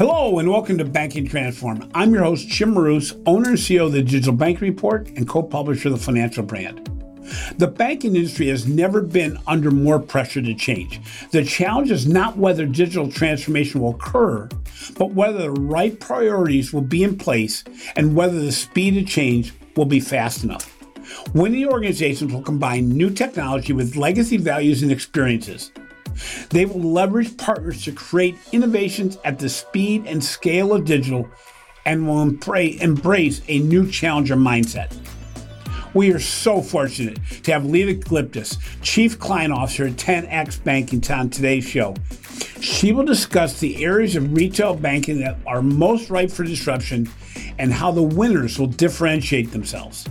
Hello and welcome to Banking Transform. I'm your host, Jim Marous, owner and CEO of the Digital Bank Report and co publisher of the Financial Brand. The banking industry has never been under more pressure to change. The challenge is not whether digital transformation will occur, but whether the right priorities will be in place and whether the speed of change will be fast enough. Winning organizations will combine new technology with legacy values and experiences. They will leverage partners to create innovations at the speed and scale of digital and will embrace a new challenger mindset. We are so fortunate to have Leda Glyptis, Chief Client Officer at 10X Banking, on today's show. She will discuss the areas of retail banking that are most ripe for disruption and how the winners will differentiate themselves.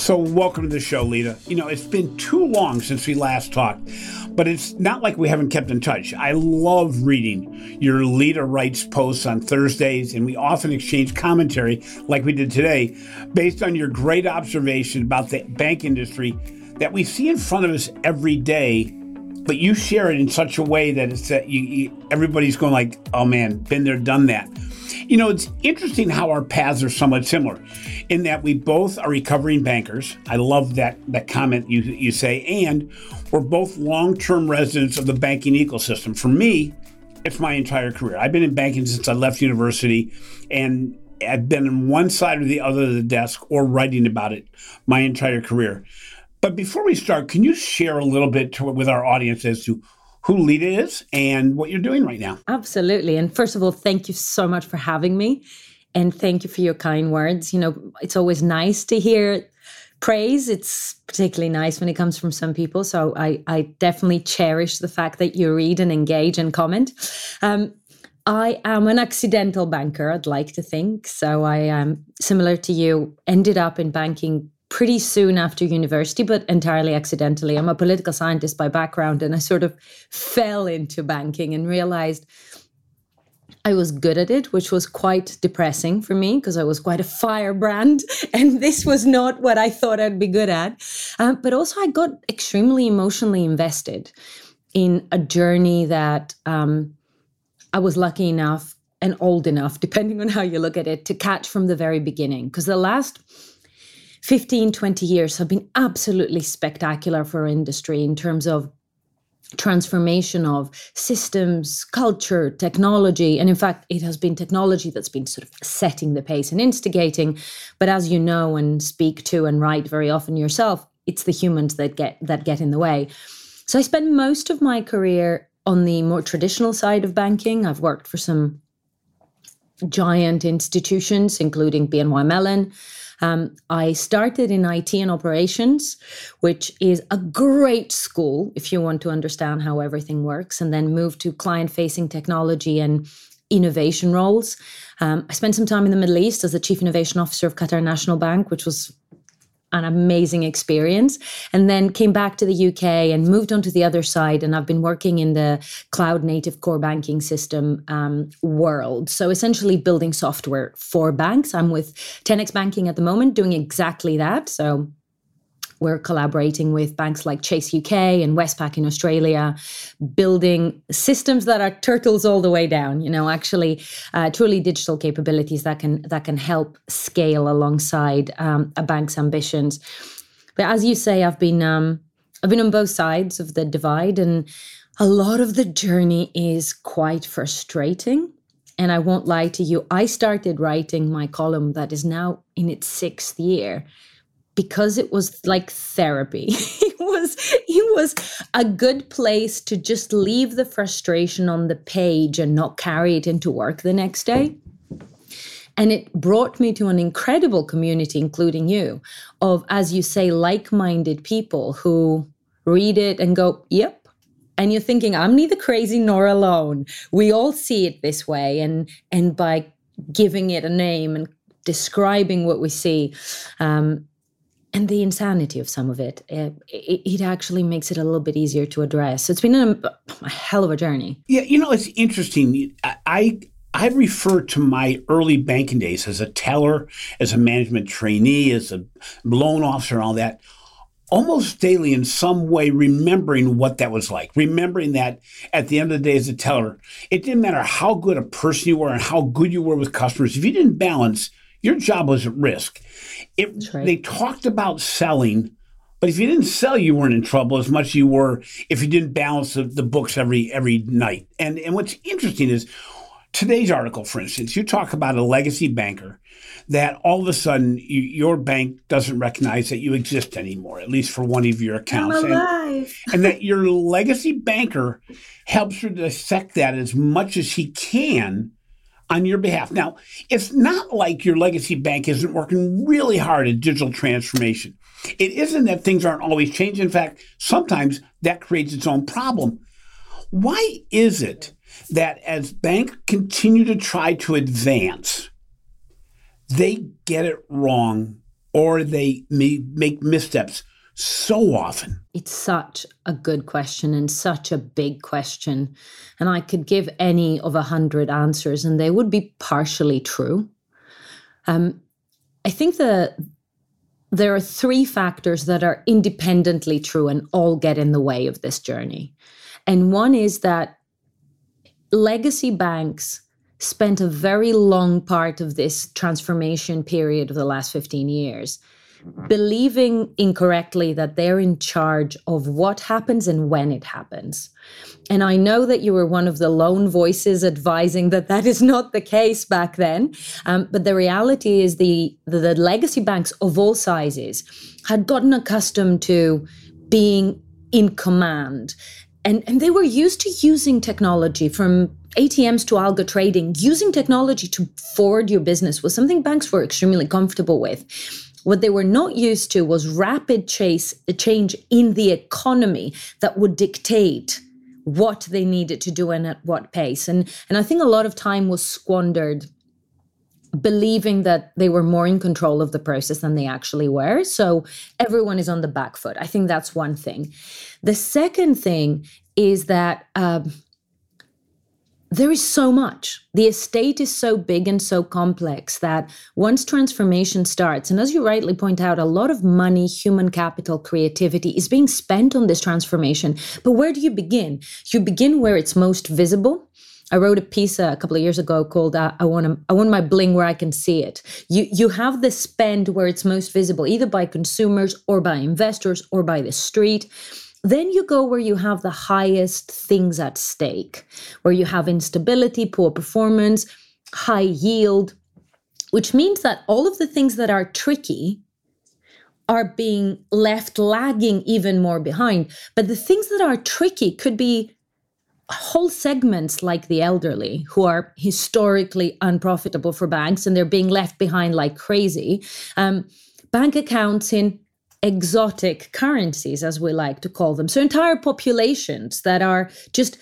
So, welcome to the show, Leda. You know, it's been too long since we last talked, but it's not like we haven't kept in touch. I love reading your Leda Writes posts on Thursdays, and we often exchange commentary like we did today based on your great observation about the bank industry that we see in front of us every day. But you share it in such a way that it's that you, you, everybody's going like, "Oh man, been there, done that." You know, it's interesting how our paths are somewhat similar in that we both are recovering bankers. I love that that comment you you say, and we're both long-term residents of the banking ecosystem. For me, it's my entire career. I've been in banking since I left university, and I've been on one side or the other of the desk or writing about it my entire career. But before we start, can you share a little bit to, with our audience as to who Leda is and what you're doing right now. Absolutely. And first of all, thank you so much for having me. And thank you for your kind words. You know, it's always nice to hear praise. It's particularly nice when it comes from some people. So I, I definitely cherish the fact that you read and engage and comment. Um, I am an accidental banker, I'd like to think. So I am similar to you, ended up in banking pretty soon after university, but entirely accidentally. I'm a political scientist by background, and I sort of fell into banking and realized I was good at it, which was quite depressing for me because I was quite a firebrand, and this was not what I thought I'd be good at. Um, but also, I got extremely emotionally invested in a journey that um, I was lucky enough and old enough, depending on how you look at it, to catch from the very beginning. Because the last 15, 20 years have been absolutely spectacular for industry in terms of transformation of systems, culture, technology. And in fact, it has been technology that's been sort of setting the pace and instigating. But as you know and speak to and write very often yourself, it's the humans that get that get in the way. So I spent most of my career on the more traditional side of banking. I've worked for some giant institutions, including BNY Mellon, um, I started in IT and operations, which is a great school if you want to understand how everything works, and then moved to client facing technology and innovation roles. Um, I spent some time in the Middle East as the chief innovation officer of Qatar National Bank, which was an amazing experience and then came back to the UK and moved on to the other side and I've been working in the cloud native core banking system um, world. So essentially building software for banks. I'm with 10x banking at the moment doing exactly that. So we're collaborating with banks like Chase UK and Westpac in Australia, building systems that are turtles all the way down. You know, actually, uh, truly digital capabilities that can that can help scale alongside um, a bank's ambitions. But as you say, I've been um, I've been on both sides of the divide, and a lot of the journey is quite frustrating. And I won't lie to you, I started writing my column that is now in its sixth year because it was like therapy. it was it was a good place to just leave the frustration on the page and not carry it into work the next day. And it brought me to an incredible community, including you, of, as you say, like minded people who read it and go, yep. And you're thinking, I'm neither crazy nor alone. We all see it this way. And, and by giving it a name and describing what we see, um, and the insanity of some of it, it, it, actually makes it a little bit easier to address. So it's been a, a, hell of a journey. Yeah, you know, it's interesting. I I refer to my early banking days as a teller, as a management trainee, as a loan officer, and all that. almost daily in some way remembering what that was like, remembering that at the end of the day as a teller, it didn't matter how good a person you were and how good you were with customers. If you didn't balance, your job was at risk. It, right. They talked about selling, but if you didn't sell, you weren't in trouble as much as you were if you didn't balance the, the books every every night. And and what's interesting is today's article, for instance, you talk about a legacy banker that all of a sudden you, your bank doesn't recognize that you exist anymore, at least for one of your accounts. And, and that your legacy banker helps her dissect that as much as he can on your behalf. Now, it's not like your legacy bank isn't working really hard at digital transformation. It isn't that things aren't always changing. In fact, sometimes that creates its own problem. Why is it that as banks continue to try to advance, they get it wrong or they make missteps so often? It's such a good question and such a big question. And I could give any of a hundred answers and they would be partially true. Um, I think the there are three factors that are independently true and all get in the way of this journey. And one is that legacy banks spent a very long part of this transformation period of the last 15 years believing incorrectly that they're in charge of what happens and when it happens. And I know that you were one of the lone voices advising that that is not the case back then. Um, but the reality is the, the, the legacy banks of all sizes had gotten accustomed to being in command. And, and they were used to using technology from ATMs to algo trading, using technology to forward your business was something banks were extremely comfortable with. What they were not used to was rapid chase, change in the economy that would dictate what they needed to do and at what pace. And, and I think a lot of time was squandered believing that they were more in control of the process than they actually were. So everyone is on the back foot. I think that's one thing. The second thing is that. Um, there is so much. The estate is so big and so complex that once transformation starts, and as you rightly point out, a lot of money, human capital, creativity is being spent on this transformation. But where do you begin? You begin where it's most visible. I wrote a piece a couple of years ago called uh, "I want I want my bling where I can see it." You you have the spend where it's most visible, either by consumers or by investors or by the street. Then you go where you have the highest things at stake, where you have instability, poor performance, high yield, which means that all of the things that are tricky are being left lagging even more behind. But the things that are tricky could be whole segments like the elderly who are historically unprofitable for banks and they're being left behind like crazy. Um, bank accounts in exotic currencies, as we like to call them. So, entire populations that are just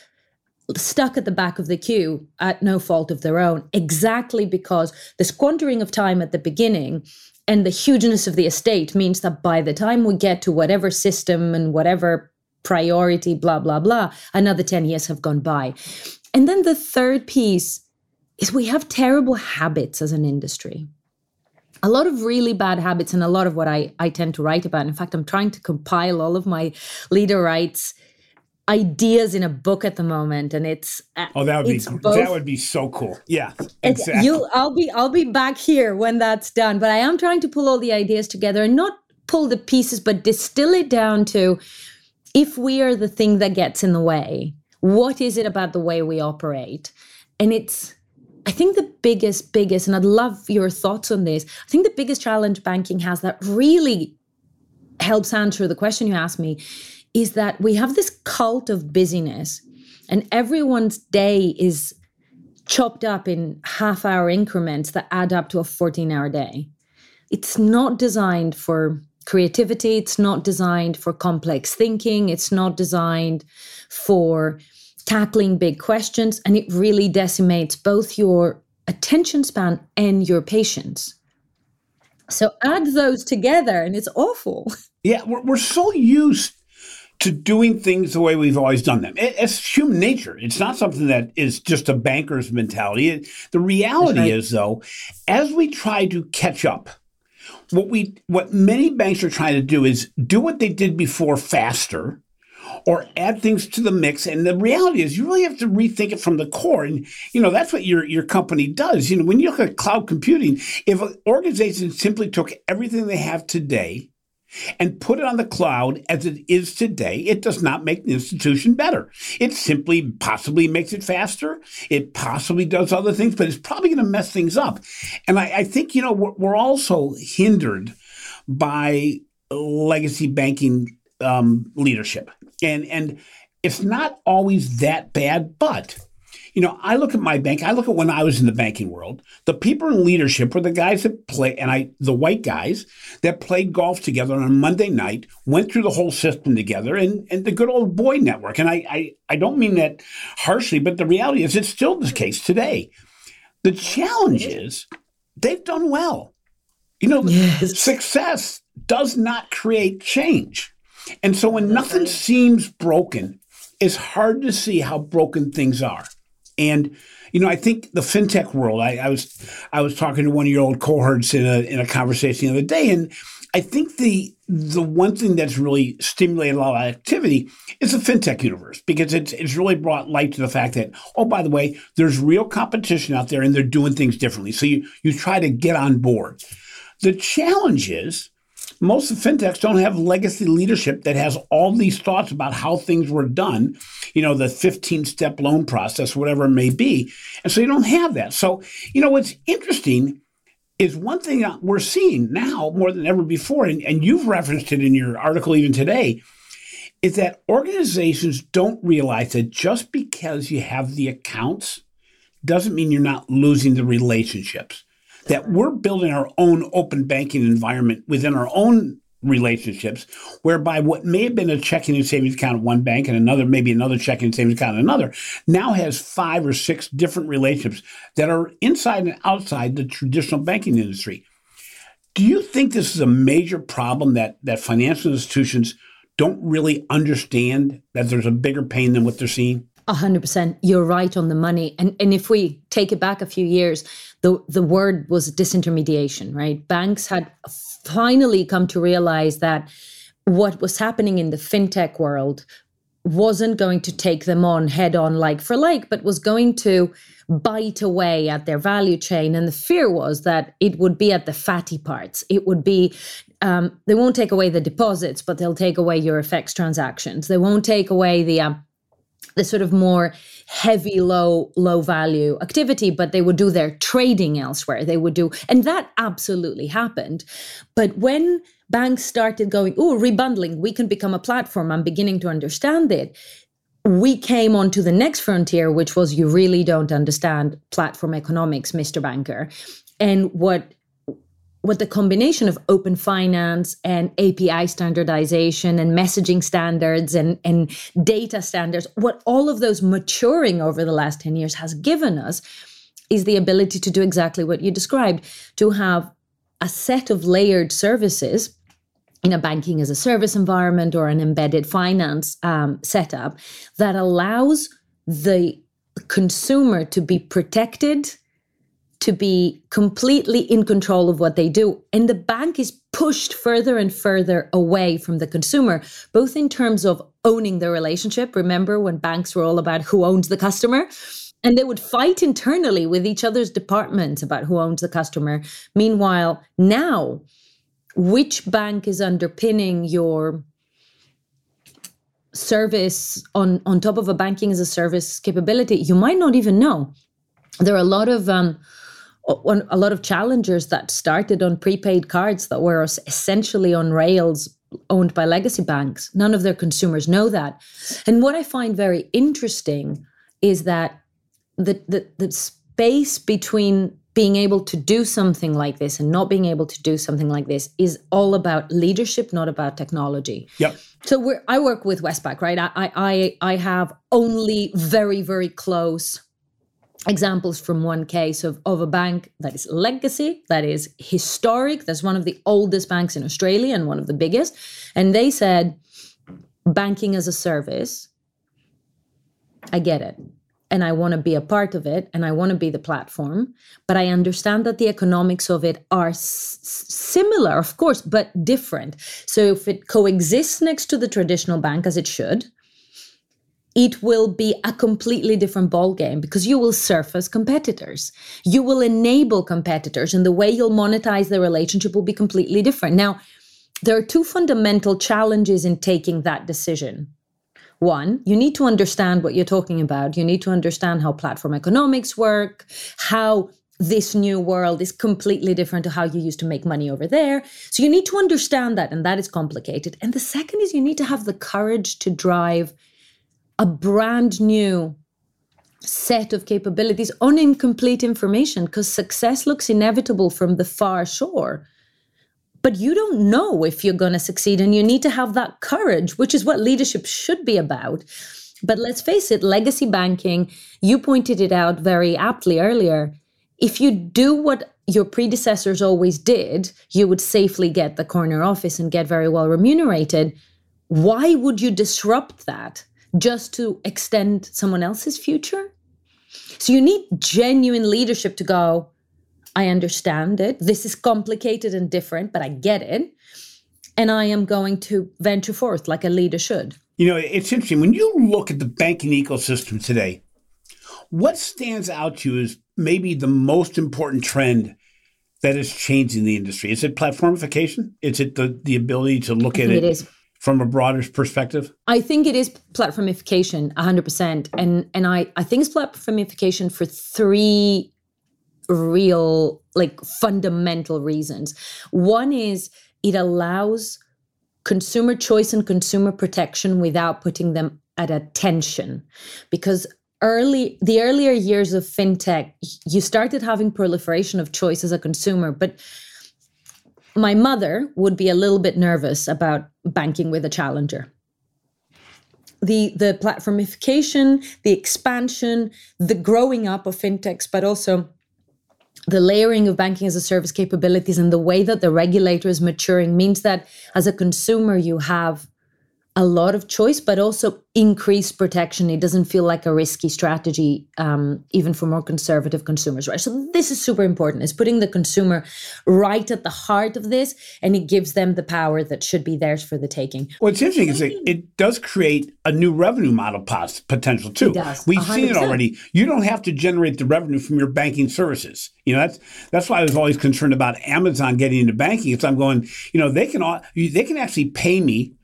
stuck at the back of the queue at no fault of their own, exactly because the squandering of time at the beginning and the hugeness of the estate means that by the time we get to whatever system and whatever priority, blah, blah, blah, another 10 years have gone by. And then the third piece is we have terrible habits as an industry a lot of really bad habits and a lot of what I, I tend to write about. In fact, I'm trying to compile all of my Leda Writes ideas in a book at the moment and it's uh, oh that would be both, that would be so cool yeah exactly. you i'll be i'll be back here when that's done but i am trying to pull all the ideas together and not pull the pieces but distill it down to if we are the thing that gets in the way what is it about the way we operate and it's I think the biggest, biggest, and I'd love your thoughts on this. I think the biggest challenge banking has that really helps answer the question you asked me is that we have this cult of busyness, and everyone's day is chopped up in half hour increments that add up to a 14 hour day. It's not designed for creativity, it's not designed for complex thinking, it's not designed for tackling big questions, and it really decimates both your attention span and your patience. So add those together, and it's awful. Yeah, we're, we're so used to doing things the way we've always done them. It, it's human nature. It's not something that is just a banker's mentality. It, the reality right. is, though, as we try to catch up, what we what many banks are trying to do is do what they did before faster or add things to the mix. And the reality is you really have to rethink it from the core. And, you know, that's what your, your company does. You know, when you look at cloud computing, if an organization simply took everything they have today and put it on the cloud as it is today, it does not make the institution better. It simply possibly makes it faster. It possibly does other things, but it's probably going to mess things up. And I, I think, you know, we're, we're also hindered by legacy banking um, leadership. And, and it's not always that bad, but you know, I look at my bank, I look at when I was in the banking world, the people in leadership were the guys that play, and I, the white guys that played golf together on a Monday night, went through the whole system together, and, and the good old boy network. And I, I, I don't mean that harshly, but the reality is it's still the case today. The challenge is they've done well. You know, yes. success does not create change. And so when nothing seems broken, it's hard to see how broken things are. And you know, I think the fintech world. I, I, was I was talking to one of your old cohorts in a in a conversation the other day, and I think the the one thing that's really stimulated a lot of activity is the fintech universe because it's it's really brought light to the fact that oh by the way, there's real competition out there and they're doing things differently. So you you try to get on board. The challenge is most of fintechs don't have legacy leadership that has all these thoughts about how things were done, you know, the 15 step loan process, whatever it may be. And so you don't have that. So, you know, what's interesting is one thing we're seeing now more than ever before, and, and you've referenced it in your article even today, is that organizations don't realize that just because you have the accounts doesn't mean you're not losing the relationships that we're building our own open banking environment within our own relationships, whereby what may have been a checking and savings account at one bank and another, maybe another checking and savings account at another, now has five or six different relationships that are inside and outside the traditional banking industry. Do you think this is a major problem that, that financial institutions don't really understand that there's a bigger pain than what they're seeing? A hundred percent. You're right on the money. And and if we take it back a few years, the the word was disintermediation, right? Banks had finally come to realize that what was happening in the fintech world wasn't going to take them on head on like for like, but was going to bite away at their value chain. And the fear was that it would be at the fatty parts. It would be um, they won't take away the deposits, but they'll take away your FX transactions. They won't take away the um, the sort of more heavy low low value activity but they would do their trading elsewhere. They would do and that absolutely happened. But when banks started going oh rebundling we can become a platform i'm beginning to understand it we came on to the next frontier which was you really don't understand platform economics mr banker. And what what the combination of open finance and API standardization and messaging standards and, and data standards, what all of those maturing over the last 10 years has given us is the ability to do exactly what you described to have a set of layered services in a banking as a service environment or an embedded finance um, setup that allows the consumer to be protected to be completely in control of what they do. And the bank is pushed further and further away from the consumer, both in terms of owning the relationship. Remember when banks were all about who owns the customer? And they would fight internally with each other's departments about who owns the customer. Meanwhile, now, which bank is underpinning your service on, on top of a banking as a service capability? You might not even know. There are a lot of um, a lot of challengers that started on prepaid cards that were essentially on rails owned by legacy banks. None of their consumers know that. And what I find very interesting is that the, the, the space between being able to do something like this and not being able to do something like this is all about leadership, not about technology. Yeah. So we're, I work with Westpac, right? I, I I have only very very close examples from one case of, of a bank that is legacy, that is historic, that's one of the oldest banks in Australia and one of the biggest. And they said, banking as a service, I get it. and I want to be a part of it and I want to be the platform, but I understand that the economics of it are s- similar, of course, but different. So if it coexists next to the traditional bank as it should, it will be a completely different ballgame because you will surface competitors. You will enable competitors, and the way you'll monetize the relationship will be completely different. Now, there are two fundamental challenges in taking that decision. One, you need to understand what you're talking about. You need to understand how platform economics work, how this new world is completely different to how you used to make money over there. So you need to understand that, and that is complicated. And the second is you need to have the courage to drive a brand new set of capabilities on incomplete information because success looks inevitable from the far shore. But you don't know if you're going to succeed and you need to have that courage which is what leadership should be about. But let's face it legacy banking you pointed it out very aptly earlier. If you do what your predecessors always did you would safely get the corner office and get very well remunerated. Why would you disrupt that just to extend someone else's future so you need genuine leadership to go I understand it. This is complicated and different, but I get it. And I am going to venture forth like a leader should. You know, it's interesting. When you look at the banking ecosystem today, what stands out to you is maybe the most important trend that is changing the industry? Is it platformification? Is it the, the ability to look at it, it from a broader perspective? I think it is platformification 100%. And, and I, I think it's platformification for three real, like fundamental reasons. One is it allows consumer choice and consumer protection without putting them at attention because early the earlier years of fintech you started having proliferation of choice as a consumer but my mother would be a little bit nervous about banking with a challenger. The the platformification the expansion the growing up of fintechs but also the layering of banking as a service capabilities and the way that the regulator is maturing means that as a consumer, you have a lot of choice, but also increased protection. It doesn't feel like a risky strategy, um, even for more conservative consumers, right? So this is super important. It's putting the consumer right at the heart of this, and it gives them the power that should be theirs for the taking. What's interesting is it, it does create a new revenue model potential too. We've 100%. seen it already. You don't have to generate the revenue from your banking services. You know that's that's why I was always concerned about Amazon getting into banking. It's I'm going, you know, they can they can actually pay me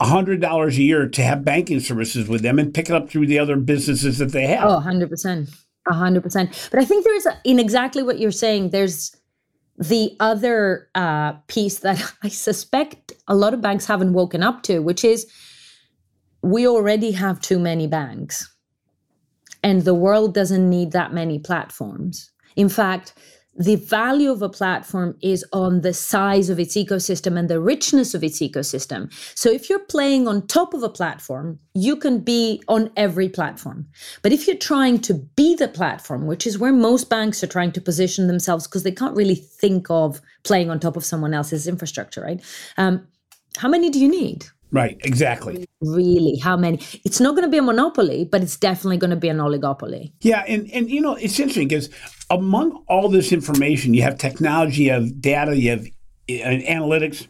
$100 a year to have banking services with them and pick it up through the other businesses that they have. Oh, 100%. 100%. But I think there's, in exactly what you're saying, there's the other uh, piece that I suspect a lot of banks haven't woken up to, which is we already have too many banks. And the world doesn't need that many platforms. In fact, the value of a platform is on the size of its ecosystem and the richness of its ecosystem. So if you're playing on top of a platform, you can be on every platform. But if you're trying to be the platform, which is where most banks are trying to position themselves because they can't really think of playing on top of someone else's infrastructure, right? Um, how many do you need? Right, exactly. Really, how many? It's not going to be a monopoly, but it's definitely going to be an oligopoly. Yeah, and and you know it's interesting because among all this information, you have technology, you have data, you have uh, analytics.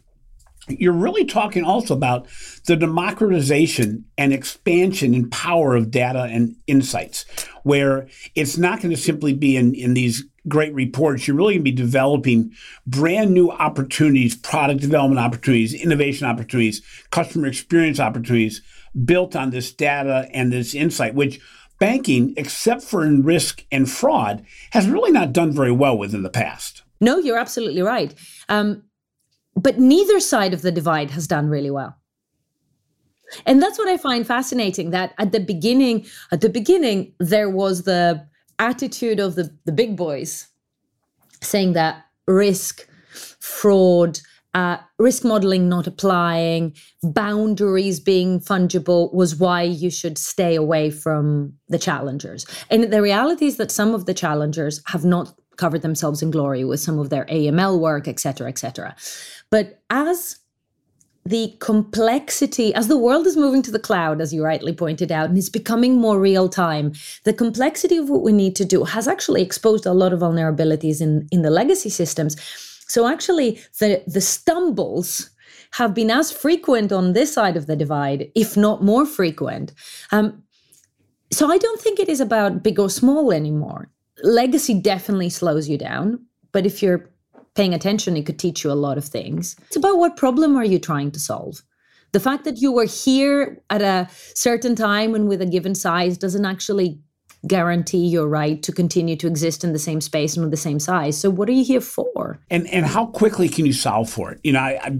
You're really talking also about the democratization and expansion and power of data and insights, where it's not going to simply be in, in these great reports. You're really going to be developing brand new opportunities, product development opportunities, innovation opportunities, customer experience opportunities built on this data and this insight, which banking, except for in risk and fraud, has really not done very well with in the past. No, you're absolutely right. Um, but neither side of the divide has done really well. And that's what I find fascinating that at the beginning, at the beginning, there was the attitude of the, the big boys saying that risk, fraud, uh, risk modeling not applying, boundaries being fungible was why you should stay away from the challengers. And the reality is that some of the challengers have not covered themselves in glory with some of their AML work, et cetera, et cetera. But as the complexity, as the world is moving to the cloud, as you rightly pointed out, and it's becoming more real time, the complexity of what we need to do has actually exposed a lot of vulnerabilities in, in the legacy systems. So actually, the, the stumbles have been as frequent on this side of the divide, if not more frequent. Um, so I don't think it is about big or small anymore. Legacy definitely slows you down, but if you're paying attention, it could teach you a lot of things. It's about what problem are you trying to solve? The fact that you were here at a certain time and with a given size doesn't actually guarantee your right to continue to exist in the same space and with the same size. So what are you here for? And and how quickly can you solve for it? You know, I, I,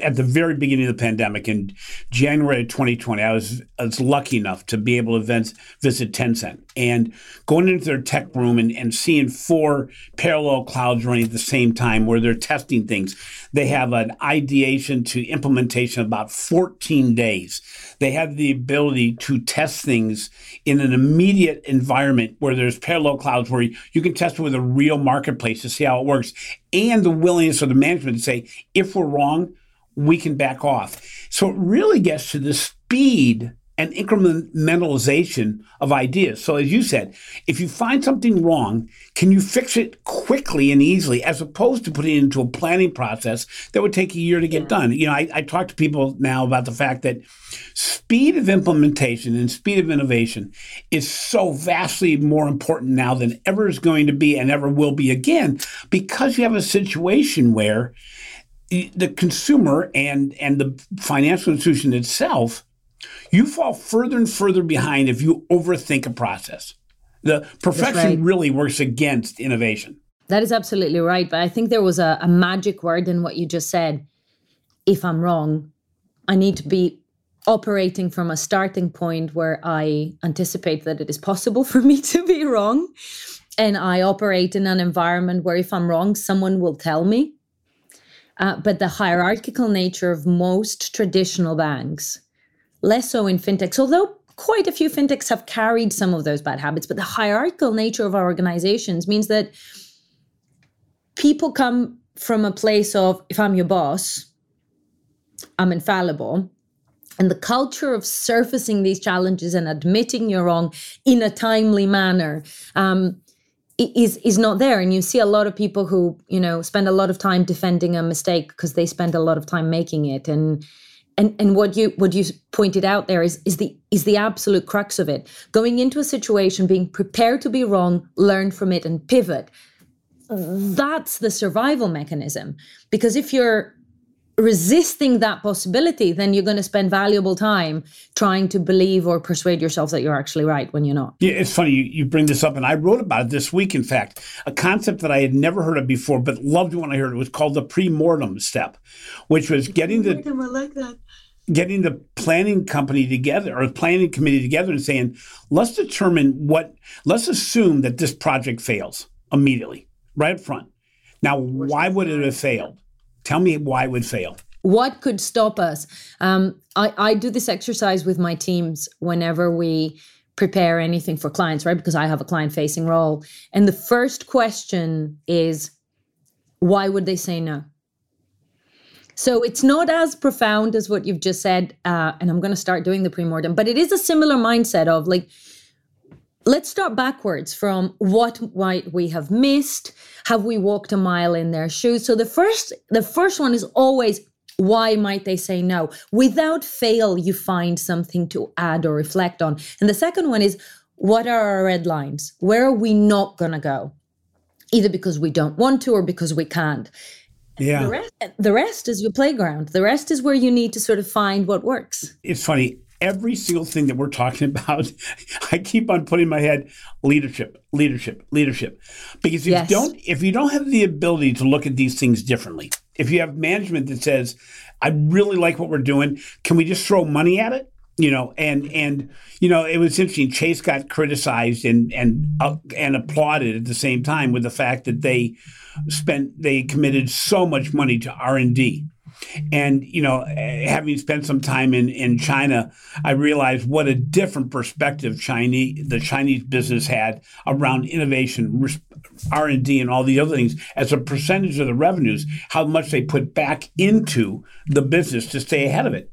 at the very beginning of the pandemic in January of 2020, I was I was lucky enough to be able to visit, visit Tencent and going into their tech room and, and seeing four parallel clouds running at the same time where they're testing things. They have an ideation to implementation about 14 days. They have the ability to test things in an immediate environment where there's parallel clouds where you can test it with a real marketplace to see how it works and the willingness of the management to say, if we're wrong, we can back off. So it really gets to the speed and incrementalization of ideas. So, as you said, if you find something wrong, can you fix it quickly and easily, as opposed to putting it into a planning process that would take a year to get yeah. done? You know, I, I talk to people now about the fact that speed of implementation and speed of innovation is so vastly more important now than ever is going to be and ever will be again, because you have a situation where the consumer and and the financial institution itself you fall further and further behind if you overthink a process. The perfection right. really works against innovation. That is absolutely right. But I think there was a, a magic word in what you just said. If I'm wrong, I need to be operating from a starting point where I anticipate that it is possible for me to be wrong. And I operate in an environment where if I'm wrong, someone will tell me. Uh, but the hierarchical nature of most traditional banks less so in fintechs, although quite a few fintechs have carried some of those bad habits. But the hierarchical nature of our organizations means that people come from a place of if I'm your boss, I'm infallible. And the culture of surfacing these challenges and admitting you're wrong in a timely manner um, is is not there. And you see a lot of people who you know spend a lot of time defending a mistake because they spend a lot of time making it. And and and what you what you pointed out there is is the is the absolute crux of it. Going into a situation being prepared to be wrong learn from it and pivot. Mm-hmm. That's the survival mechanism. Because if you're resisting that possibility then you're going to spend valuable time trying to believe or persuade yourself that you're actually right when you're not yeah it's funny you, you bring this up and i wrote about it this week in fact a concept that i had never heard of before but loved when i heard it was called the pre-mortem step which was getting the I like that getting the planning company together or the planning committee together and saying, let's determine what, let's assume that this project fails immediately, right up front. Now, why would it have failed? Tell me why it would fail. What could stop us? Um, I, I do this exercise with my teams whenever we prepare anything for clients, right? Because I have a client facing role. And the first question is, why would they say no? So it's not as profound as what you've just said. Uh, and I'm going to start doing the pre-mortem, but it is a similar mindset of like, let's start backwards from what might we have missed have we walked a mile in their shoes so the first the first one is always why might they say no without fail you find something to add or reflect on and the second one is what are our red lines where are we not going to go either because we don't want to or because we can't yeah. The rest, the rest is your playground. The rest is where you need to sort of find what works. It's funny. Every single thing that we're talking about, I keep on putting in my head leadership, leadership, leadership. Because if yes. you don't if you don't have the ability to look at these things differently, if you have management that says, I really like what we're doing, can we just throw money at it? you know and and you know it was interesting chase got criticized and and uh, and applauded at the same time with the fact that they spent they committed so much money to r&d And, you know, eh, having spent some time in, in China, I realized what a different perspective Chinese, the Chinese business had around innovation, R&D and all the other things as a percentage of the revenues, how much they put back into the business to stay ahead of it.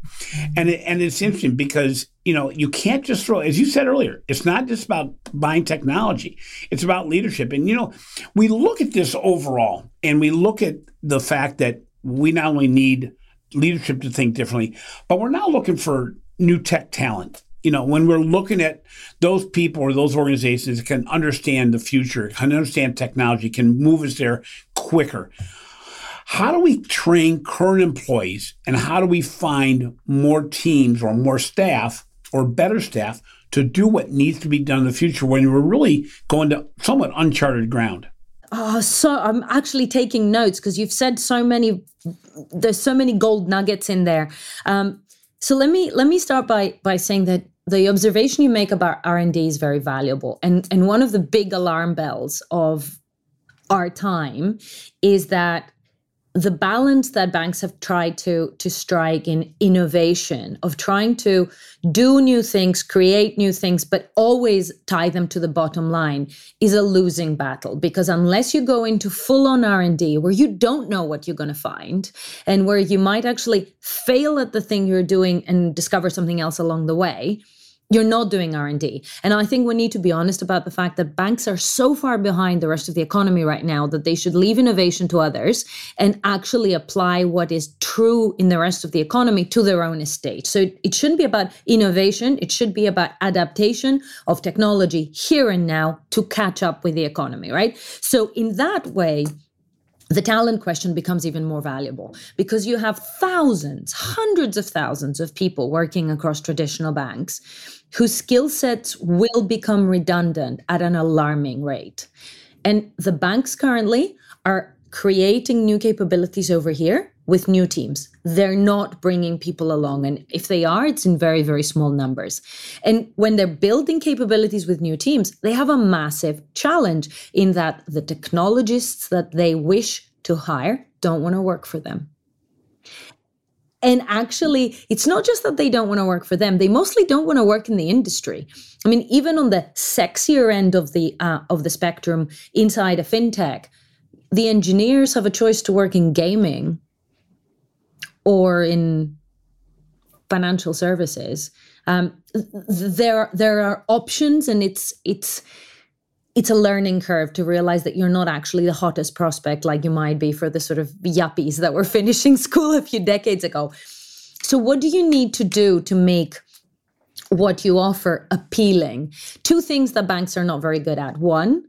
And it, and it's interesting because, you know, you can't just throw as you said earlier, it's not just about buying technology. It's about leadership. And you know, we look at this overall and we look at the fact that we not only need leadership to think differently, but we're now looking for new tech talent. You know, when we're looking at those people or those organizations that can understand the future, can understand technology, can move us there quicker. How do we train current employees and how do we find more teams or more staff or better staff to do what needs to be done in the future when we're really going to somewhat uncharted ground? Oh, so I'm actually taking notes because you've said so many. There's so many gold nuggets in there. Um, so let me let me start by by saying that the observation you make about R and D is very valuable, and and one of the big alarm bells of our time is that the balance that banks have tried to to strike in innovation of trying to do new things create new things but always tie them to the bottom line is a losing battle. Because unless you go into full on R&D where you don't know what you're going to find and where you might actually fail at the thing you're doing and discover something else along the way you're not doing r&d and i think we need to be honest about the fact that banks are so far behind the rest of the economy right now that they should leave innovation to others and actually apply what is true in the rest of the economy to their own estate. So it shouldn't be about innovation. It should be about adaptation of technology here and now to catch up with the economy right? So in that way the talent question becomes even more valuable because you have thousands, hundreds of thousands of people working across traditional banks whose skill sets will become redundant at an alarming rate. And the banks currently are creating new capabilities over here with new teams. They're not bringing people along. And if they are, it's in very, very small numbers. And when they're building capabilities with new teams, they have a massive challenge in that the technologists that they wish to hire don't want to work for them. And actually, it's not just that they don't want to work for them; they mostly don't want to work in the industry. I mean, even on the sexier end of the uh, of the spectrum, inside a fintech, the engineers have a choice to work in gaming or in financial services. Um, there there are options, and it's it's it's a learning curve to realize that you're not actually the hottest prospect like you might be for the sort of yuppies that were finishing school a few decades ago. So, what do you need to do to make what you offer appealing? Two things that banks are not very good at. One,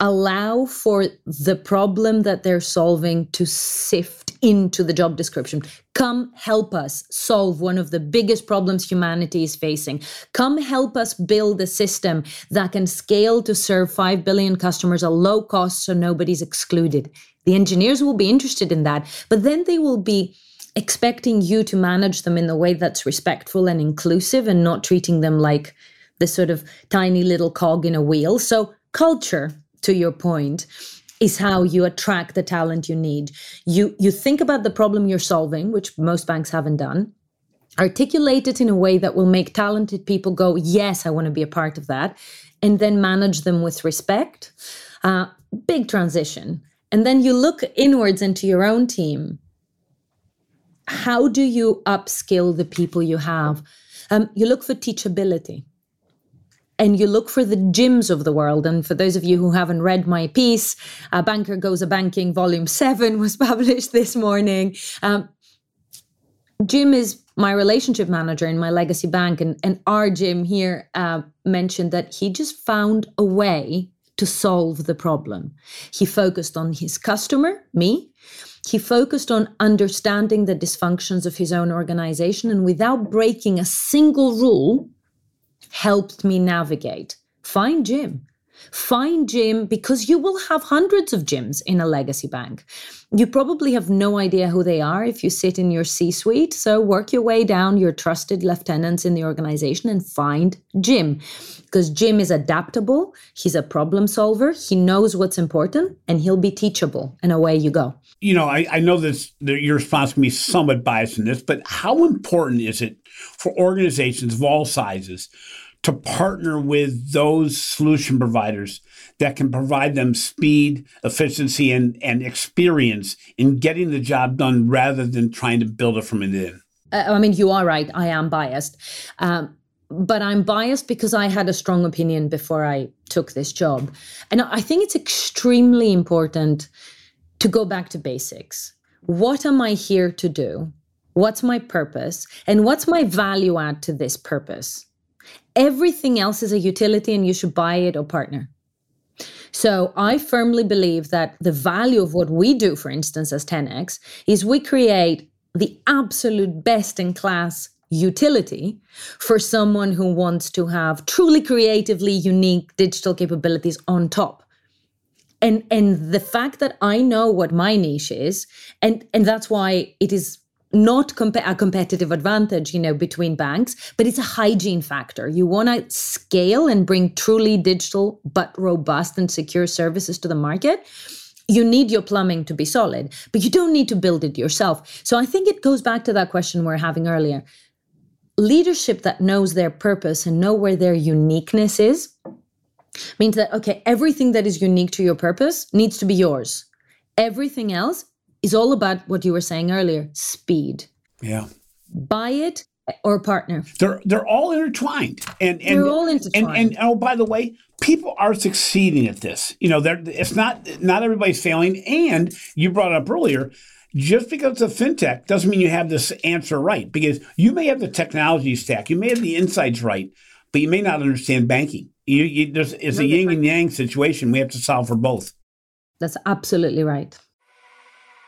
allow for the problem that they're solving to sift into the job description. Come help us solve one of the biggest problems humanity is facing. Come help us build a system that can scale to serve 5 billion customers at low cost so nobody's excluded. The engineers will be interested in that, but then they will be expecting you to manage them in a way that's respectful and inclusive and not treating them like the sort of tiny little cog in a wheel. So, culture to your point, is how you attract the talent you need. You you think about the problem you're solving, which most banks haven't done. Articulate it in a way that will make talented people go, "Yes, I want to be a part of that," and then manage them with respect. Uh, big transition, and then you look inwards into your own team. How do you upskill the people you have? Um, you look for teachability and you look for the Jims of the world. And for those of you who haven't read my piece, Banker Goes a Banking, Volume 7 was published this morning. Um, Jim is my relationship manager in my legacy bank, and, and our Jim here uh, mentioned that he just found a way to solve the problem. He focused on his customer, me. He focused on understanding the dysfunctions of his own organization, and without breaking a single rule, helped me navigate. Find Jim. Find Jim because you will have hundreds of Jims in a legacy bank. You probably have no idea who they are if you sit in your C suite. So work your way down your trusted lieutenants in the organization and find Jim because Jim is adaptable. He's a problem solver. He knows what's important and he'll be teachable. And away you go. You know, I, I know this, that your response can be somewhat biased in this, but how important is it for organizations of all sizes to partner with those solution providers that can provide them speed, efficiency, and, and experience in getting the job done rather than trying to build it from within. Uh, I mean, you are right. I am biased. Um, but I'm biased because I had a strong opinion before I took this job. And I think it's extremely important to go back to basics. What am I here to do? What's my purpose? And what's my value add to this purpose? Everything else is a utility and you should buy it or partner. So I firmly believe that the value of what we do, for instance, as 10x, is we create the absolute best in class utility for someone who wants to have truly creatively unique digital capabilities on top. And, and the fact that I know what my niche is, and, and that's why it is not comp- a competitive advantage, you know, between banks, but it's a hygiene factor. You want to scale and bring truly digital but robust and secure services to the market. You need your plumbing to be solid, but you don't need to build it yourself. So I think it goes back to that question we we're having earlier. Leadership that knows their purpose and know where their uniqueness is means that okay, everything that is unique to your purpose needs to be yours. Everything else is all about what you were saying earlier speed. Yeah. Buy it or partner. They're they're all intertwined. And, and they're all intertwined. And, and oh, by the way, people are succeeding at this. You know, it's not not everybody's failing. And you brought up earlier, just because it's a fintech doesn't mean you have this answer right. Because you may have the technology stack, you may have the insights right, but you may not understand banking. You, you, there's, it's a yin and yang situation. We have to solve for both. That's absolutely right.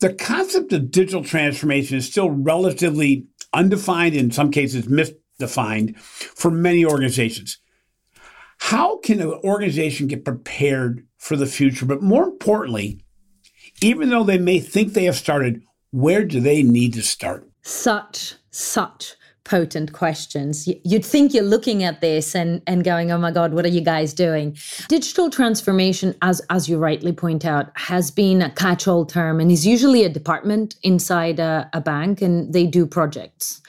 the concept of digital transformation is still relatively undefined, in some cases misdefined, for many organizations. How can an organization get prepared for the future? But more importantly, even though they may think they have started, where do they need to start? Such, such potent questions. You'd think you're looking at this and, and going, oh my God, what are you guys doing? Digital transformation, as, as you rightly point out, has been a catch all term and is usually a department inside a, a bank and they do projects.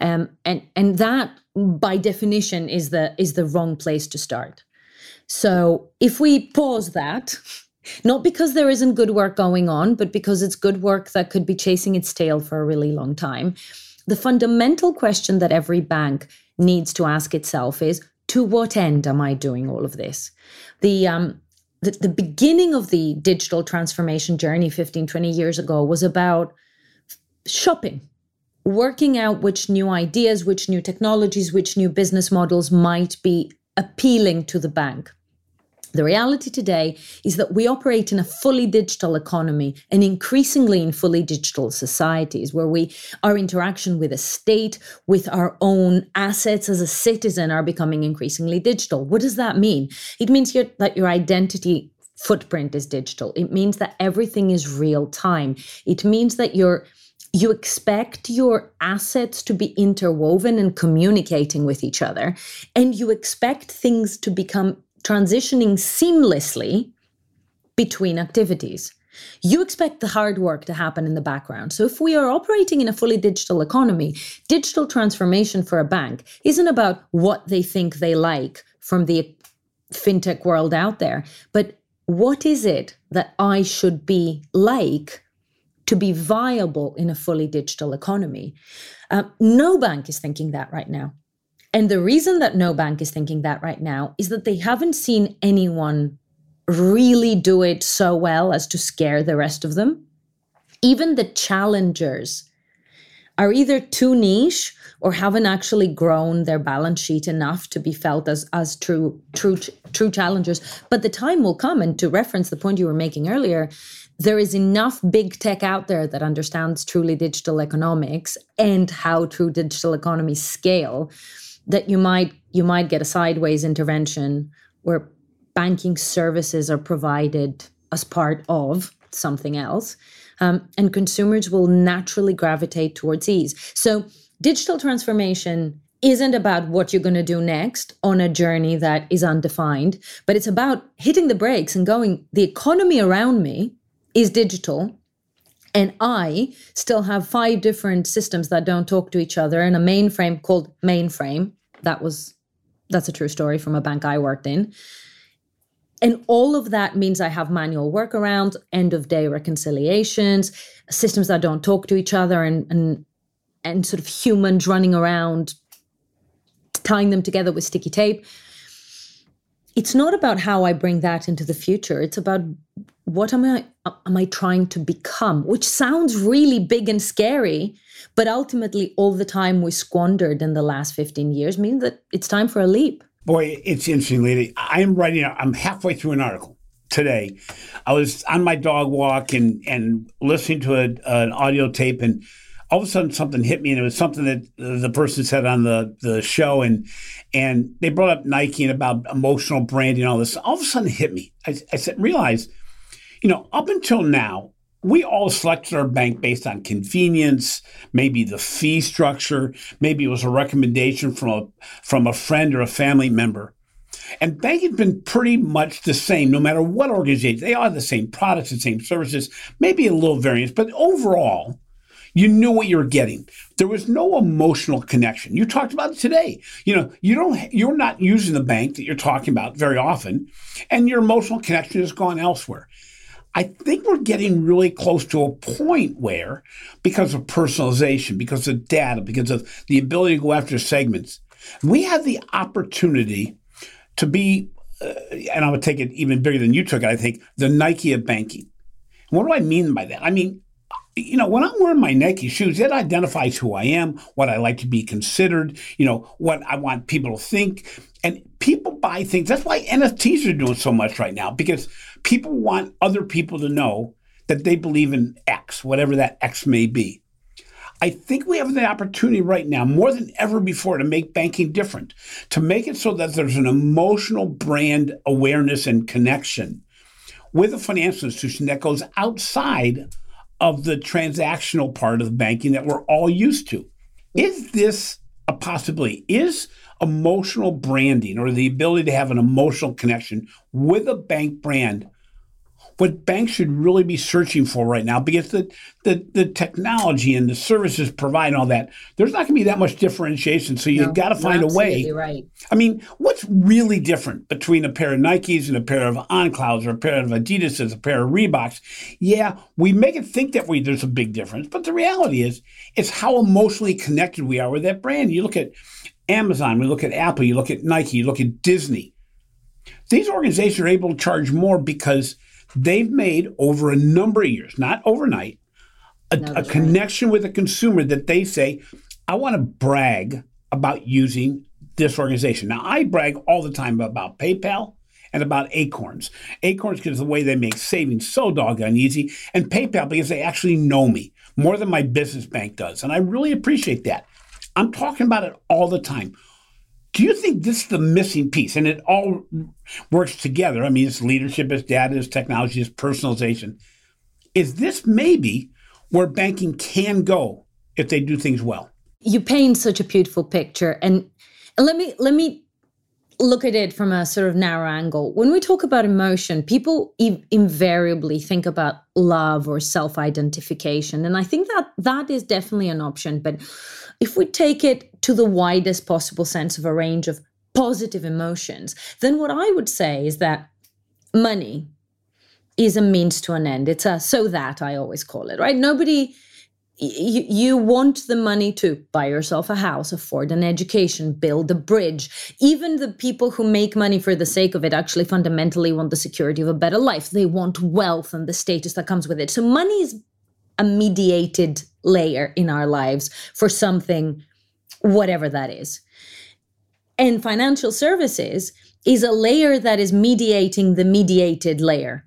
Um, and, and that by definition is the is the wrong place to start. So if we pause that, not because there isn't good work going on, but because it's good work that could be chasing its tail for a really long time the fundamental question that every bank needs to ask itself is to what end am I doing all of this? The, um, the, the beginning of the digital transformation journey 15, 20 years ago was about shopping, working out which new ideas, which new technologies, which new business models might be appealing to the bank. The reality today is that we operate in a fully digital economy and increasingly in fully digital societies where we our interaction with a state, with our own assets as a citizen are becoming increasingly digital. What does that mean? It means your, that your identity footprint is digital. It means that everything is real time. It means that you're you expect your assets to be interwoven and communicating with each other and you expect things to become transitioning seamlessly between activities. You expect the hard work to happen in the background. So, if we are operating in a fully digital economy, digital transformation for a bank isn't about what they think they like from the fintech world out there, but what is it that I should be like to be viable in a fully digital economy? Uh, no bank is thinking that right now. And the reason that no bank is thinking that right now is that they haven't seen anyone really do it so well as to scare the rest of them. Even the challengers are either too niche or haven't actually grown their balance sheet enough to be felt as as true true true challengers but the time will come and to reference the point you were making earlier there is enough big tech out there that understands truly digital economics and how true digital economies scale that you might you might get a sideways intervention where banking services are provided as part of something else um, and consumers will naturally gravitate towards ease. So, digital transformation isn't about what you're going to do next on a journey that is undefined, but it's about hitting the brakes and going, the economy around me is digital. And I still have five different systems that don't talk to each other and a mainframe called mainframe. That was that's a true story from a bank I worked in. And all of that means I have manual workarounds, end of day reconciliations, systems that don't talk to each other, and and and sort of humans running around tying them together with sticky tape. It's not about how I bring that into the future. It's about what am I am I trying to become, which sounds really big and scary, but ultimately all the time we squandered in the last 15 years means that it's time for a leap. Boy, it's interesting, Leda. I'm writing. I'm halfway through an article today. I was on my dog walk and and listening to a, an audio tape, and all of a sudden something hit me, and it was something that the person said on the the show, and and they brought up Nike and about emotional branding and all this. All of a sudden, it hit me. I, I said, realize, you know, up until now, we all selected our bank based on convenience, maybe the fee structure, maybe it was a recommendation from a from a friend or a family member. And banking's been pretty much the same, no matter what organization. They have the same products, the same services, maybe a little variance, but overall, you knew what you were getting. There was no emotional connection. You talked about it today. You know, you don't you're not using the bank that you're talking about very often, and your emotional connection has gone elsewhere. I think we're getting really close to a point where, because of personalization, because of data, because of the ability to go after segments, we have the opportunity to be, uh, and I would take it even bigger than you took it, I think, the Nike of banking. What do I mean by that? I mean, you know, when I'm wearing my Nike shoes, it identifies who I am, what I like to be considered, you know, what I want people to think. And people buy things. That's why NFTs are doing so much right now because people want other people to know that they believe in X, whatever that X may be. I think we have the opportunity right now, more than ever before, to make banking different, to make it so that there's an emotional brand awareness and connection with a financial institution that goes outside of the transactional part of banking that we're all used to. Is this a possibility? Is emotional branding or the ability to have an emotional connection with a bank brand what banks should really be searching for right now because the, the, the technology and the services provide all that, there's not going to be that much differentiation. So you've no, got to find a way. Right. I mean, what's really different between a pair of Nikes and a pair of OnClouds or a pair of Adidas's, a pair of Reeboks? Yeah, we make it think that we there's a big difference, but the reality is it's how emotionally connected we are with that brand. You look at Amazon, we look at Apple, you look at Nike, you look at Disney. These organizations are able to charge more because – they've made over a number of years, not overnight, a, no, a connection right. with a consumer that they say, I want to brag about using this organization. Now, I brag all the time about PayPal and about Acorns. Acorns because the way they make savings so doggone easy, and PayPal because they actually know me more than my business bank does. And I really appreciate that. I'm talking about it all the time. Do you think this is the missing piece? And it all works together. I mean, it's leadership, it's data, it's technology, it's personalization. Is this maybe where banking can go if they do things well? You paint such a beautiful picture. And let me let me look at it from a sort of narrow angle. When we talk about emotion, people invariably think about love or self-identification, and I think that that is definitely an option. But if we take it to the widest possible sense of a range of positive emotions, then what I would say is that money is a means to an end. It's a so that I always call it, right? Nobody you, want the money to buy yourself a house, afford an education, build a bridge. Even the people who make money for the sake of it actually fundamentally want the security of a better life. They want wealth and the status that comes with it. So, money is a mediated layer in our lives for something, whatever that is. And financial services is a layer that is mediating the mediated layer.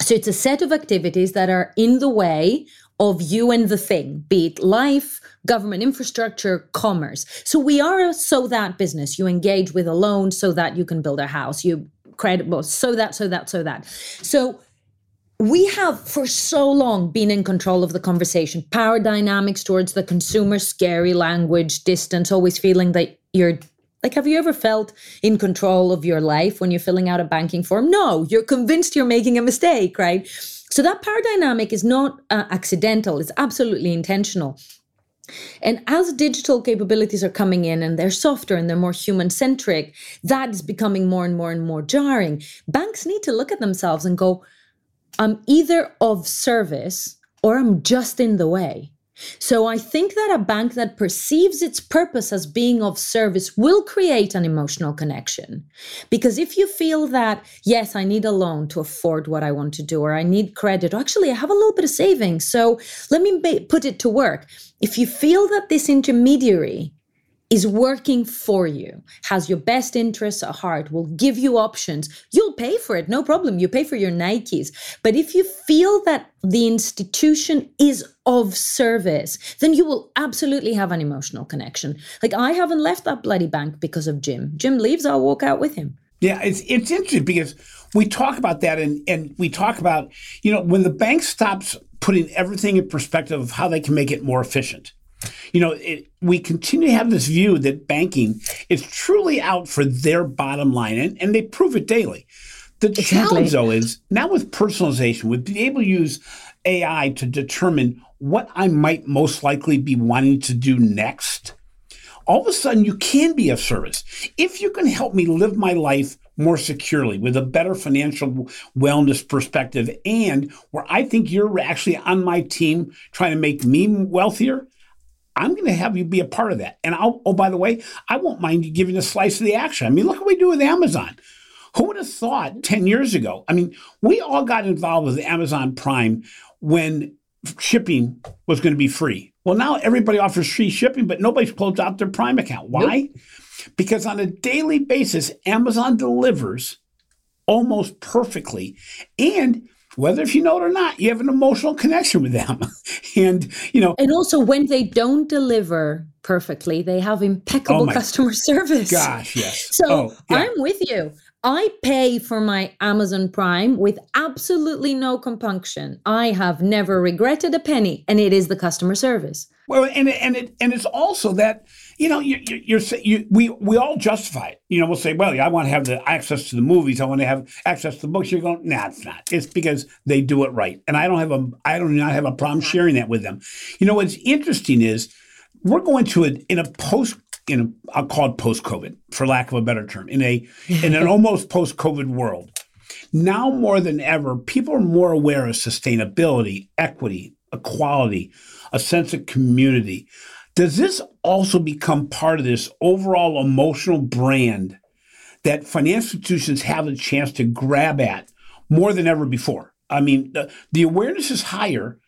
So it's a set of activities that are in the way of you and the thing, be it life, government infrastructure, commerce. So we are so that business. You engage with a loan so that you can build a house. You credit well, so that, so that, so that. So we have for so long been in control of the conversation, power dynamics towards the consumer, scary language, distance, always feeling that you're like, have you ever felt in control of your life when you're filling out a banking form? No, you're convinced you're making a mistake, right? So that power dynamic is not uh, accidental, it's absolutely intentional. And as digital capabilities are coming in and they're softer and they're more human centric, that is becoming more and more and more jarring. Banks need to look at themselves and go, I'm either of service or I'm just in the way. So I think that a bank that perceives its purpose as being of service will create an emotional connection. Because if you feel that, yes, I need a loan to afford what I want to do, or I need credit, or actually I have a little bit of savings, so let me put it to work. If you feel that this intermediary is working for you, has your best interests at heart, will give you options, you'll pay for it, no problem. You pay for your Nikes. But if you feel that the institution is of service, then you will absolutely have an emotional connection. Like I haven't left that bloody bank because of Jim. Jim leaves, I'll walk out with him. Yeah, it's it's interesting because we talk about that and and we talk about, you know, when the bank stops putting everything in perspective of how they can make it more efficient you know, it, we continue to have this view that banking is truly out for their bottom line, and, and they prove it daily. The exactly. challenge, though, is now with personalization, with being able to use AI to determine what I might most likely be wanting to do next, all of a sudden you can be of service. If you can help me live my life more securely with a better financial wellness perspective, and where I think you're actually on my team trying to make me wealthier, I'm going to have you be a part of that. And I'll, oh, by the way, I won't mind you giving a slice of the action. I mean, look what we do with Amazon. Who would have thought 10 years ago? I mean, we all got involved with Amazon Prime when shipping was going to be free. Well, now everybody offers free shipping, but nobody's closed out their Prime account. Why? Nope. Because on a daily basis, Amazon delivers almost perfectly. And whether if you know it or not, you have an emotional connection with them. and, you know. And also, when they don't deliver perfectly, they have impeccable oh customer service. Gosh, yes. So oh, yeah. I'm with you. I pay for my Amazon Prime with absolutely no compunction. I have never regretted a penny, and it is the customer service. Well, and and it and it's also that you know, you, you, are you, we we all justify it. You know, we'll say, well, yeah, I want to have the access to the movies. I want to have access to the books. You're going, nah, it's not. It's because they do it right, and I don't have a I don't not have a problem sharing that with them. You know, what's interesting is we're going to a in a post in a I'll call it post COVID for lack of a better term in a in an almost post COVID world. Now more than ever, people are more aware of sustainability, equity, equality, a sense of community. Does this also become part of this overall emotional brand that financial institutions have a chance to grab at more than ever before? I mean, the, the awareness is higher.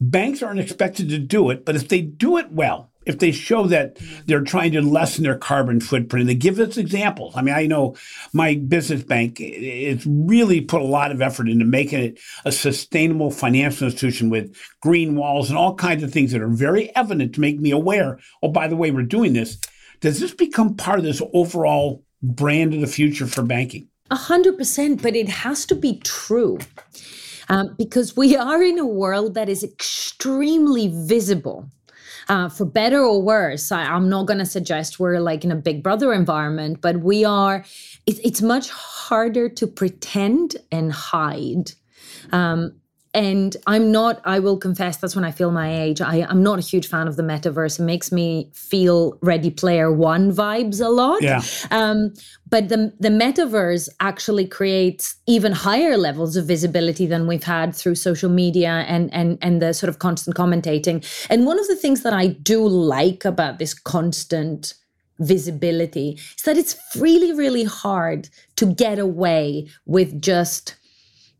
Banks aren't expected to do it, but if they do it well, if they show that they're trying to lessen their carbon footprint and they give us examples. I mean, I know my business bank it's really put a lot of effort into making it a sustainable financial institution with green walls and all kinds of things that are very evident to make me aware. Oh, by the way, we're doing this. Does this become part of this overall brand of the future for banking? A hundred percent, but it has to be true. Um, because we are in a world that is extremely visible uh, for better or worse. I, am not going to suggest we're like in a big brother environment, but we are, it, it's much harder to pretend and hide. Um, and I'm not, I will confess, that's when I feel my age. I, I'm not a huge fan of the metaverse. It makes me feel Ready Player One vibes a lot. Yeah. Um, but the, the metaverse actually creates even higher levels of visibility than we've had through social media and, and, and the sort of constant commentating. And one of the things that I do like about this constant visibility is that it's really, really hard to get away with just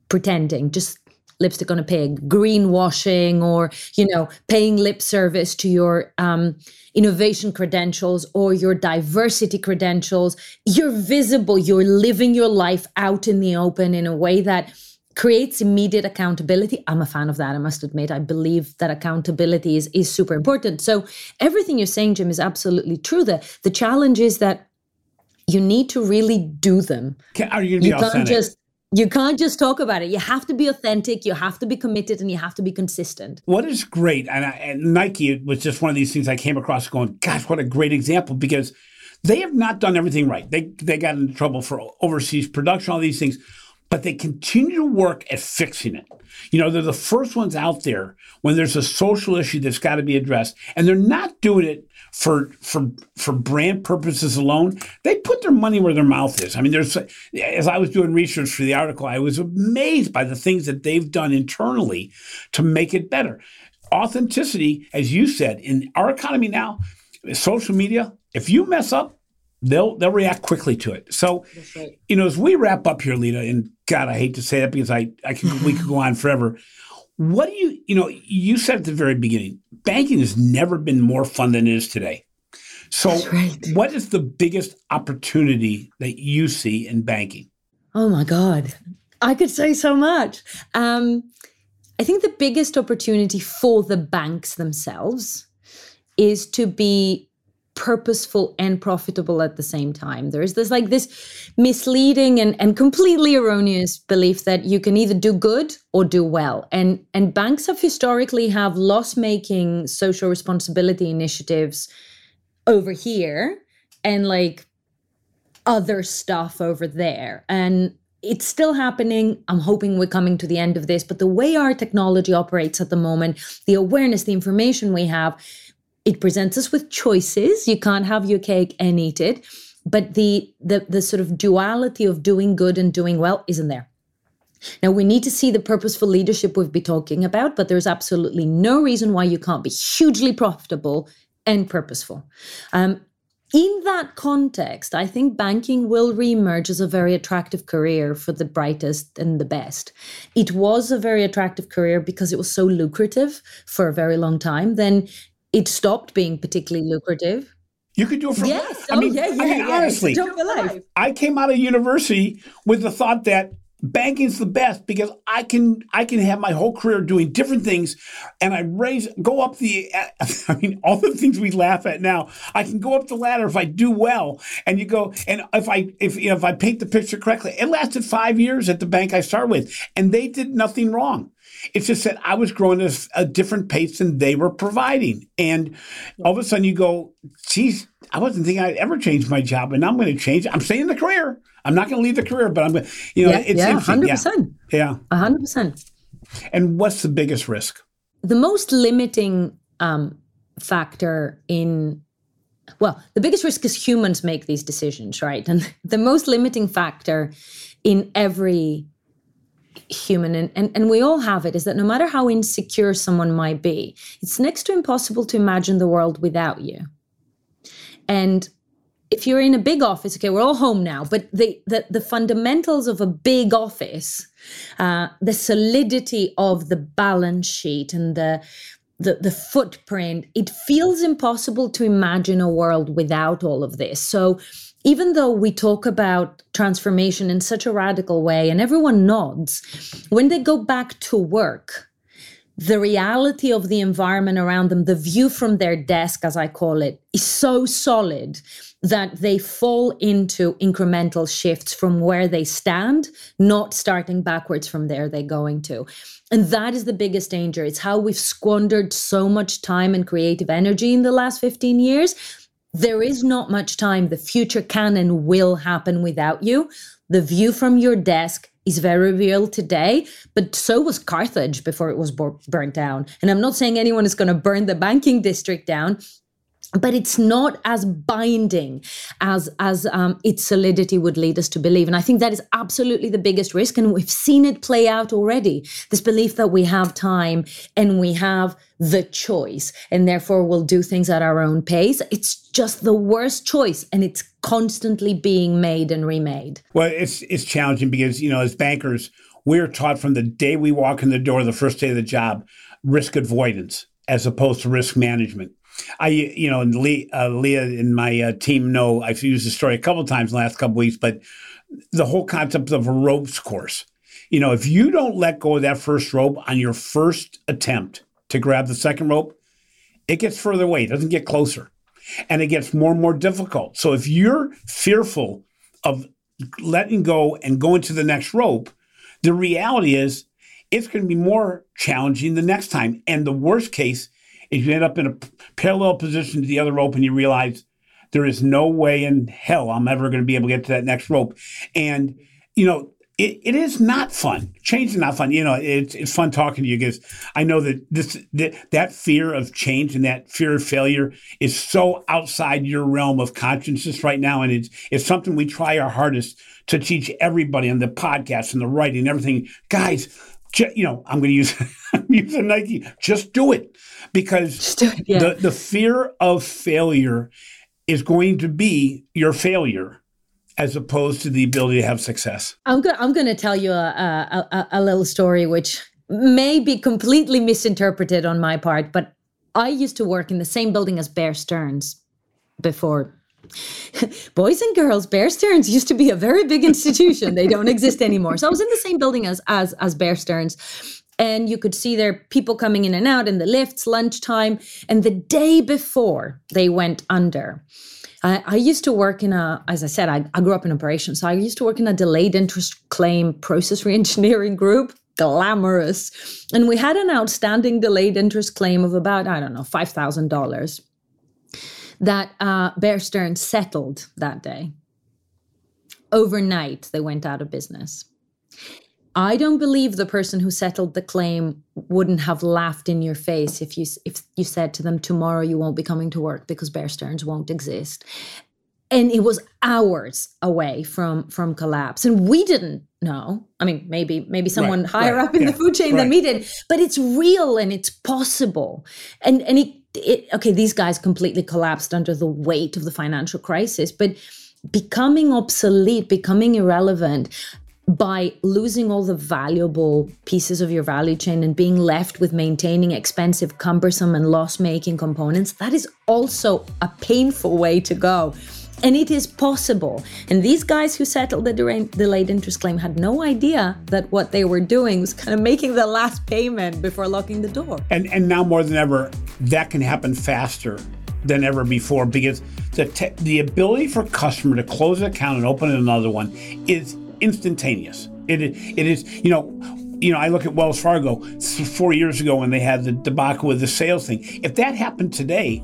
pretending, just lipstick on a pig, greenwashing, or you know, paying lip service to your um, innovation credentials or your diversity credentials. You're visible. You're living your life out in the open in a way that creates immediate accountability. I'm a fan of that, I must admit. I believe that accountability is, is super important. So everything you're saying, Jim, is absolutely true. The, the challenge is that you need to really do them. Can, are you, you can't just you can't just talk about it. You have to be authentic. You have to be committed, and you have to be consistent. What is great, and, I, and Nike was just one of these things I came across, going, "Gosh, what a great example!" Because they have not done everything right. They they got into trouble for overseas production, all these things, but they continue to work at fixing it. You know, they're the first ones out there when there's a social issue that's got to be addressed, and they're not doing it for for for brand purposes alone, they put their money where their mouth is. I mean, there's as I was doing research for the article, I was amazed by the things that they've done internally to make it better. Authenticity, as you said, in our economy now, social media, if you mess up, they'll they'll react quickly to it. So, right. you know, as we wrap up here, Leda, and God, I hate to say that because I I can we could go on forever. What do you, you know, you said at the very beginning, banking has never been more fun than it is today. So, right. what is the biggest opportunity that you see in banking? Oh my God. I could say so much. Um, I think the biggest opportunity for the banks themselves is to be purposeful and profitable at the same time. There's this like this misleading and, and completely erroneous belief that you can either do good or do well. And and banks have historically have loss-making social responsibility initiatives over here and like other stuff over there. And it's still happening. I'm hoping we're coming to the end of this, but the way our technology operates at the moment, the awareness, the information we have, it presents us with choices. You can't have your cake and eat it. But the, the, the sort of duality of doing good and doing well isn't there. Now, we need to see the purposeful leadership we've been talking about, but there's absolutely no reason why you can't be hugely profitable and purposeful. Um, in that context, I think banking will reemerge as a very attractive career for the brightest and the best. It was a very attractive career because it was so lucrative for a very long time. Then it stopped being particularly lucrative. You could do it for yes. I oh, mean, yeah, yeah, I mean, yeah. honestly, I came out of university with the thought that banking's the best because I can I can have my whole career doing different things, and I raise go up the. I mean, all the things we laugh at now. I can go up the ladder if I do well, and you go and if I if you know, if I paint the picture correctly. It lasted five years at the bank I started with, and they did nothing wrong. It's just that I was growing at a different pace than they were providing. And all of a sudden you go, geez, I wasn't thinking I'd ever change my job, and I'm going to change. I'm staying in the career. I'm not going to leave the career, but I'm going to, you know, yeah, it's yeah, 100%. Yeah. Yeah. 100%. And what's the biggest risk? The most limiting um, factor in well, the biggest risk is humans make these decisions, right? And the most limiting factor in every human and, and, and we all have it is that no matter how insecure someone might be it's next to impossible to imagine the world without you. And if you're in a big office okay we're all home now but the the, the fundamentals of a big office uh, the solidity of the balance sheet and the the, the footprint it feels impossible to imagine a world without all of this. So even though we talk about transformation in such a radical way and everyone nods, when they go back to work, the reality of the environment around them, the view from their desk, as I call it, is so solid that they fall into incremental shifts from where they stand, not starting backwards from there they're going to. And that is the biggest danger. It's how we've squandered so much time and creative energy in the last 15 years there is not much time. The future can and will happen without you. The view from your desk is very real today, but so was Carthage before it was burnt down. And I'm not saying anyone is going to burn the banking district down, but it's not as binding as as um, its solidity would lead us to believe. And i think that is absolutely the biggest risk. And we've seen it play out already. This belief that we have time and we have the choice and therefore we'll do things at our own pace. It's just the worst choice and it's constantly being made and remade. Well it's it's challenging because you know as bankers we're taught from the day we walk in the door the first day of the job risk avoidance as opposed to risk management I, you know, and Lee, uh, Leah and my uh, team know I've used the story a couple times in the last couple weeks, but the whole concept of a ropes course. You know, if you don't let go of that first rope on your first attempt to grab the second rope, it gets further away. It doesn't get closer, and it gets more and more difficult. So if you're fearful of letting go and going to the next rope, the reality is it's going to be more challenging the next time. And the worst case is you end up in a parallel position to the other rope and you realize there is no way in hell I'm ever going to be able to get to that next rope. And, you know, it, it is not fun. Change is not fun. You know, it's, it's fun talking to you because I know that this that, that fear of change and that fear of failure is so outside your realm of consciousness right now. And it's, it's something we try our hardest to teach everybody on the podcast and the writing and everything. Guys, you know, I'm going to use use a Nike. Just do it because do it, yeah. the the fear of failure is going to be your failure as opposed to the ability to have success. I'm going I'm going to tell you a, a, a little story which may be completely misinterpreted on my part, but I used to work in the same building as Bear Stearns before Boys and girls, Bear Stearns used to be a very big institution. they don't exist anymore. So I was in the same building as as as Bear Stearns. And you could see there people coming in and out in the lifts, lunchtime. And the day before they went under, I, I used to work in a, as I said, I, I grew up in operations. So I used to work in a delayed interest claim process reengineering group glamorous. And we had an outstanding delayed interest claim of about, I don't know, $5,000 that uh, Bear Stearns settled that day. Overnight, they went out of business. I don't believe the person who settled the claim wouldn't have laughed in your face if you if you said to them tomorrow you won't be coming to work because Bear Stearns won't exist. And it was hours away from from collapse, and we didn't know. I mean, maybe maybe someone right, higher right, up in yeah, the food chain right. than me did, but it's real and it's possible. And and it it, okay, these guys completely collapsed under the weight of the financial crisis, but becoming obsolete, becoming irrelevant by losing all the valuable pieces of your value chain and being left with maintaining expensive, cumbersome, and loss making components, that is also a painful way to go. And it is possible. And these guys who settled the delayed interest claim had no idea that what they were doing was kind of making the last payment before locking the door. And and now more than ever, that can happen faster than ever before because the te- the ability for a customer to close an account and open another one is instantaneous. It it is you know you know, I look at Wells Fargo four years ago when they had the debacle with the sales thing. If that happened today,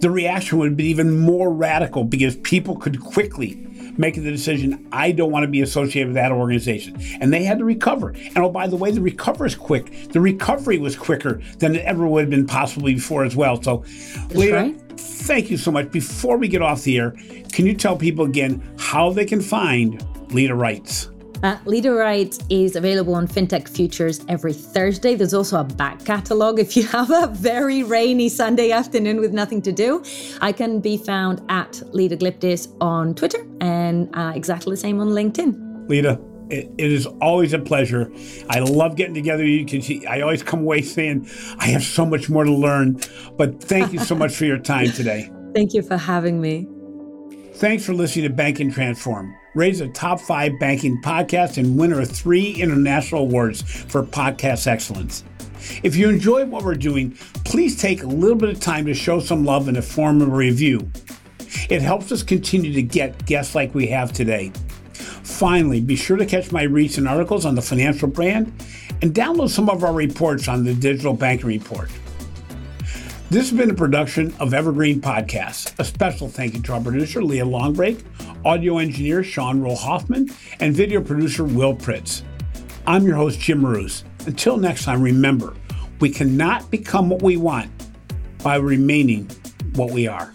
the reaction would be even more radical because people could quickly make the decision, I don't want to be associated with that organization. And they had to recover. And oh, by the way, the recovery is quick. The recovery was quicker than it ever would have been possibly before as well. So, Leda, right. thank you so much. Before we get off the air, can you tell people again how they can find Leda Writes? Uh, Leda Writes is available on FinTech Futures every Thursday. There's also a back catalog if you have a very rainy Sunday afternoon with nothing to do. I can be found at Leda Glyptis on Twitter and uh, exactly the same on LinkedIn. Leda, it, it is always a pleasure. I love getting together. You can see, I always come away saying I have so much more to learn. But thank you so much for your time today. Thank you for having me. Thanks for listening to Banking Transformed raised a top five banking podcast and winner of three international awards for podcast excellence. If you enjoy what we're doing, please take a little bit of time to show some love in the form of a review. It helps us continue to get guests like we have today. Finally, be sure to catch my recent articles on the financial brand and download some of our reports on the Digital Banking Report. This has been a production of Evergreen Podcasts. A special thank you to our producer, Leah Longbrake, audio engineer Sean Rule-Hoffman, and video producer Will Pritz. I'm your host, Jim Roos. Until next time, remember, we cannot become what we want by remaining what we are.